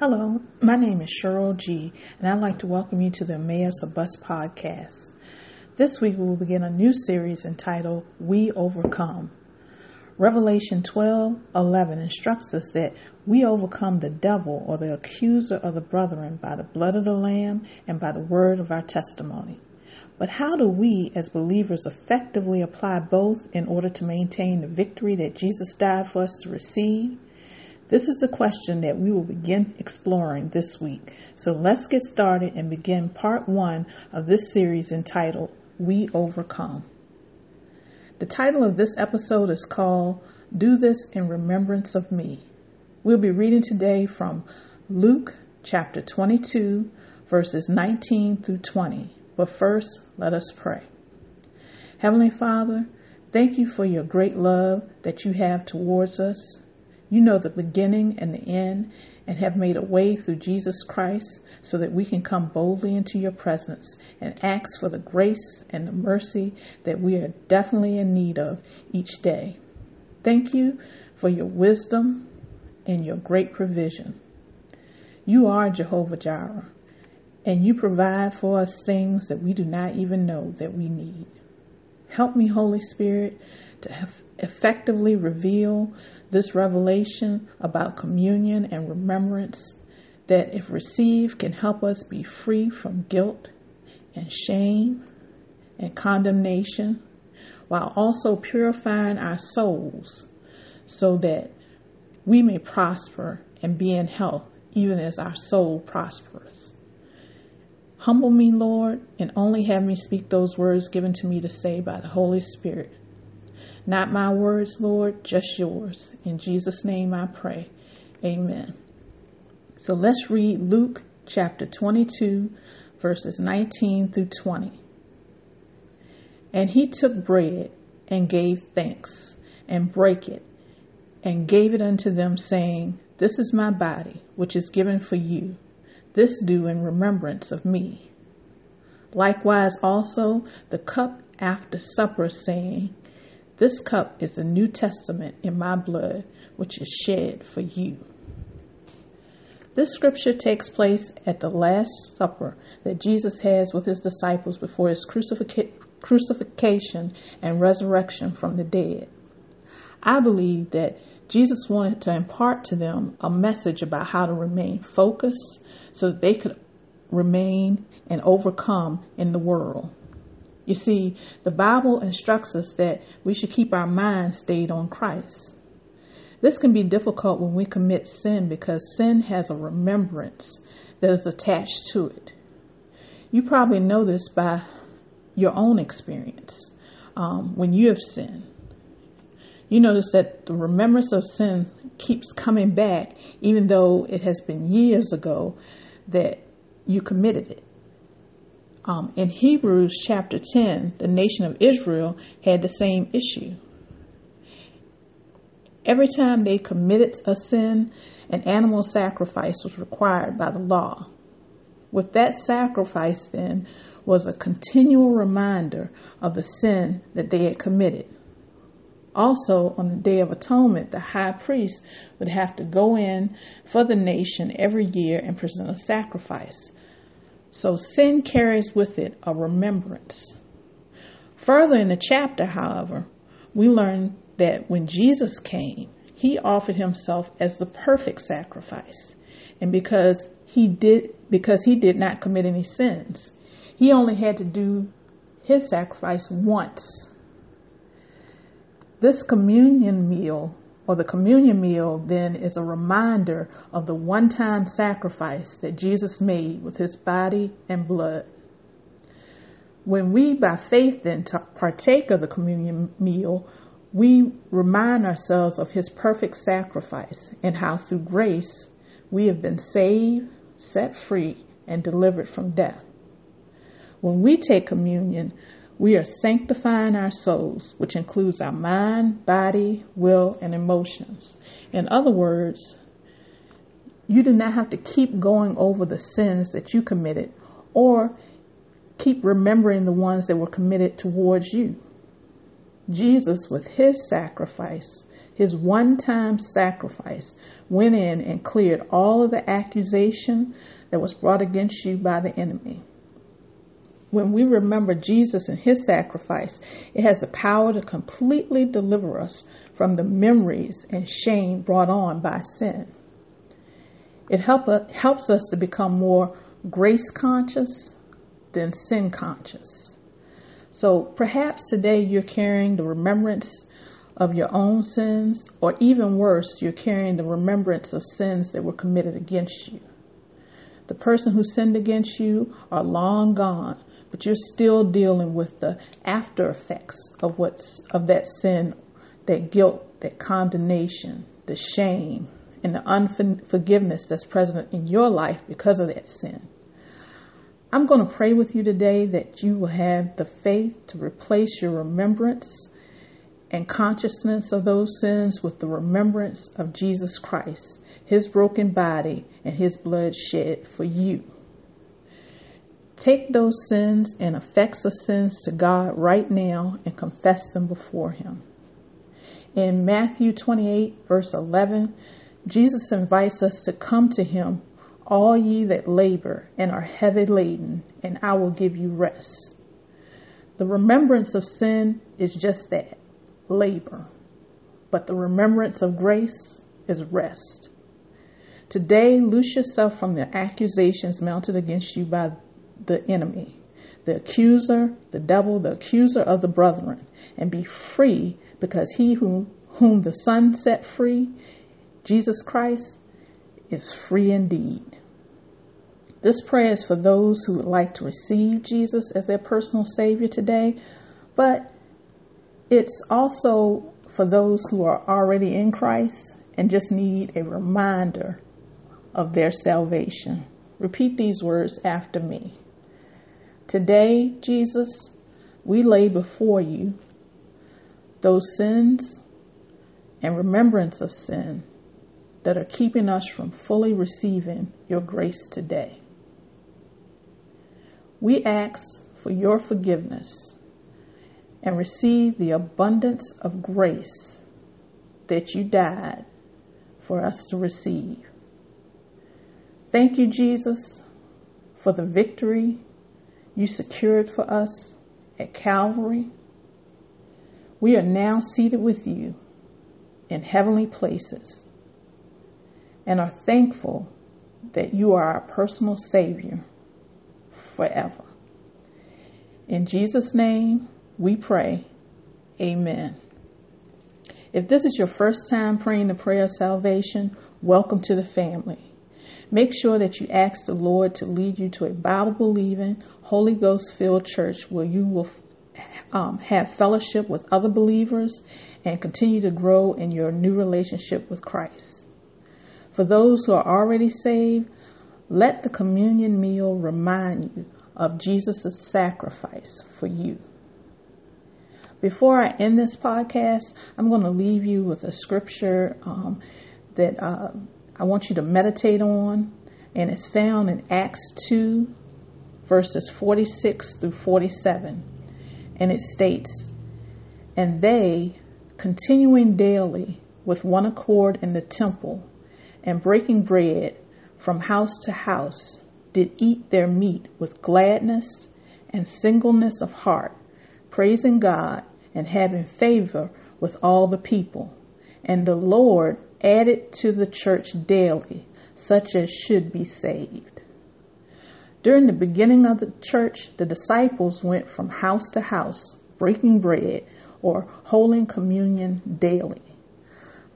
Hello, my name is Cheryl G, and I'd like to welcome you to the Emmaus of Bus podcast. This week we will begin a new series entitled We Overcome. Revelation 12 11 instructs us that we overcome the devil or the accuser of the brethren by the blood of the Lamb and by the word of our testimony. But how do we as believers effectively apply both in order to maintain the victory that Jesus died for us to receive? This is the question that we will begin exploring this week. So let's get started and begin part one of this series entitled We Overcome. The title of this episode is called Do This in Remembrance of Me. We'll be reading today from Luke chapter 22, verses 19 through 20. But first, let us pray. Heavenly Father, thank you for your great love that you have towards us. You know the beginning and the end and have made a way through Jesus Christ so that we can come boldly into your presence and ask for the grace and the mercy that we are definitely in need of each day. Thank you for your wisdom and your great provision. You are Jehovah Jireh, and you provide for us things that we do not even know that we need. Help me, Holy Spirit, to effectively reveal this revelation about communion and remembrance that, if received, can help us be free from guilt and shame and condemnation while also purifying our souls so that we may prosper and be in health even as our soul prospers. Humble me, Lord, and only have me speak those words given to me to say by the Holy Spirit. Not my words, Lord, just yours. In Jesus' name I pray. Amen. So let's read Luke chapter 22, verses 19 through 20. And he took bread and gave thanks and brake it and gave it unto them, saying, This is my body, which is given for you. This do in remembrance of me. Likewise also the cup after supper, saying, this cup is the New Testament in my blood, which is shed for you. This scripture takes place at the Last Supper that Jesus has with his disciples before his crucifixion and resurrection from the dead. I believe that Jesus wanted to impart to them a message about how to remain focused so that they could remain and overcome in the world. You see, the Bible instructs us that we should keep our mind stayed on Christ. This can be difficult when we commit sin because sin has a remembrance that is attached to it. You probably know this by your own experience um, when you have sinned. You notice that the remembrance of sin keeps coming back, even though it has been years ago that you committed it. Um, in Hebrews chapter 10, the nation of Israel had the same issue. Every time they committed a sin, an animal sacrifice was required by the law. With that sacrifice, then, was a continual reminder of the sin that they had committed. Also, on the Day of Atonement, the high priest would have to go in for the nation every year and present a sacrifice. So sin carries with it a remembrance. Further in the chapter, however, we learn that when Jesus came, he offered himself as the perfect sacrifice. And because he did because he did not commit any sins, he only had to do his sacrifice once. This communion meal or the communion meal then is a reminder of the one time sacrifice that Jesus made with his body and blood. When we, by faith, then partake of the communion meal, we remind ourselves of his perfect sacrifice and how through grace we have been saved, set free, and delivered from death. When we take communion, we are sanctifying our souls, which includes our mind, body, will, and emotions. In other words, you do not have to keep going over the sins that you committed or keep remembering the ones that were committed towards you. Jesus, with his sacrifice, His one time sacrifice went in and cleared all of the accusation that was brought against you by the enemy. When we remember Jesus and his sacrifice, it has the power to completely deliver us from the memories and shame brought on by sin. It help, uh, helps us to become more grace conscious than sin conscious. So perhaps today you're carrying the remembrance of your own sins, or even worse, you're carrying the remembrance of sins that were committed against you. The person who sinned against you are long gone, but you're still dealing with the after effects of what's of that sin, that guilt, that condemnation, the shame, and the unforgiveness that's present in your life because of that sin. I'm going to pray with you today that you will have the faith to replace your remembrance and consciousness of those sins with the remembrance of Jesus Christ, his broken body, and his blood shed for you. Take those sins and effects of sins to God right now and confess them before him. In Matthew 28, verse 11, Jesus invites us to come to him all ye that labor and are heavy laden, and I will give you rest. The remembrance of sin is just that labor, but the remembrance of grace is rest. Today, loose yourself from the accusations mounted against you by the enemy, the accuser, the devil, the accuser of the brethren, and be free because he whom, whom the Son set free, Jesus Christ, is free indeed. This prayer is for those who would like to receive Jesus as their personal Savior today, but it's also for those who are already in Christ and just need a reminder of their salvation. Repeat these words after me. Today, Jesus, we lay before you those sins and remembrance of sin that are keeping us from fully receiving your grace today. We ask for your forgiveness and receive the abundance of grace that you died for us to receive. Thank you, Jesus, for the victory you secured for us at Calvary. We are now seated with you in heavenly places and are thankful that you are our personal Savior forever. In Jesus' name, we pray. Amen. If this is your first time praying the prayer of salvation, welcome to the family. Make sure that you ask the Lord to lead you to a Bible believing, Holy Ghost filled church where you will um, have fellowship with other believers and continue to grow in your new relationship with Christ. For those who are already saved, let the communion meal remind you of Jesus' sacrifice for you. Before I end this podcast, I'm going to leave you with a scripture um, that uh, I want you to meditate on, and it's found in Acts 2, verses 46 through 47. And it states, And they, continuing daily with one accord in the temple, and breaking bread, from house to house did eat their meat with gladness and singleness of heart, praising God and having favor with all the people. And the Lord added to the church daily such as should be saved. During the beginning of the church, the disciples went from house to house, breaking bread or holding communion daily.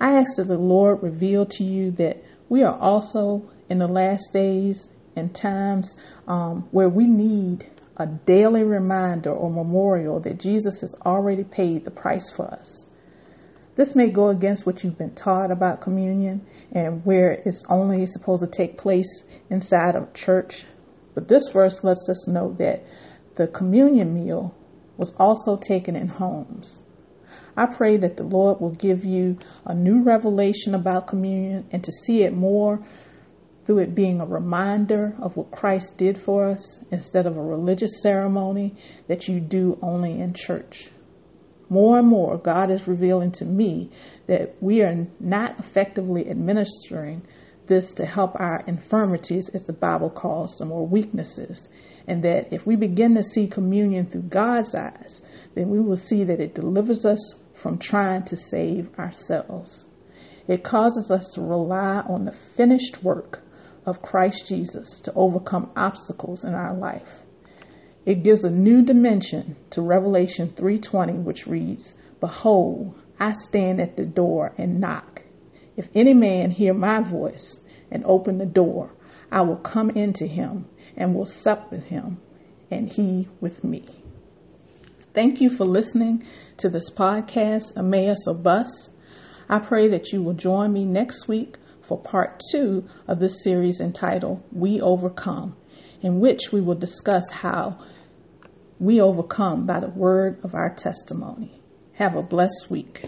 I ask that the Lord reveal to you that we are also in the last days and times um, where we need a daily reminder or memorial that Jesus has already paid the price for us. This may go against what you've been taught about communion and where it's only supposed to take place inside of church. But this verse lets us know that the communion meal was also taken in homes. I pray that the Lord will give you a new revelation about communion and to see it more through it being a reminder of what Christ did for us instead of a religious ceremony that you do only in church. More and more, God is revealing to me that we are not effectively administering this to help our infirmities, as the Bible calls them, or weaknesses. And that if we begin to see communion through God's eyes, then we will see that it delivers us from trying to save ourselves. It causes us to rely on the finished work of Christ Jesus to overcome obstacles in our life. It gives a new dimension to Revelation 3:20 which reads, "Behold, I stand at the door and knock. If any man hear my voice and open the door, I will come into him and will sup with him and he with me." Thank you for listening to this podcast, Emmaus or Bus. I pray that you will join me next week for part two of this series entitled We Overcome, in which we will discuss how we overcome by the word of our testimony. Have a blessed week.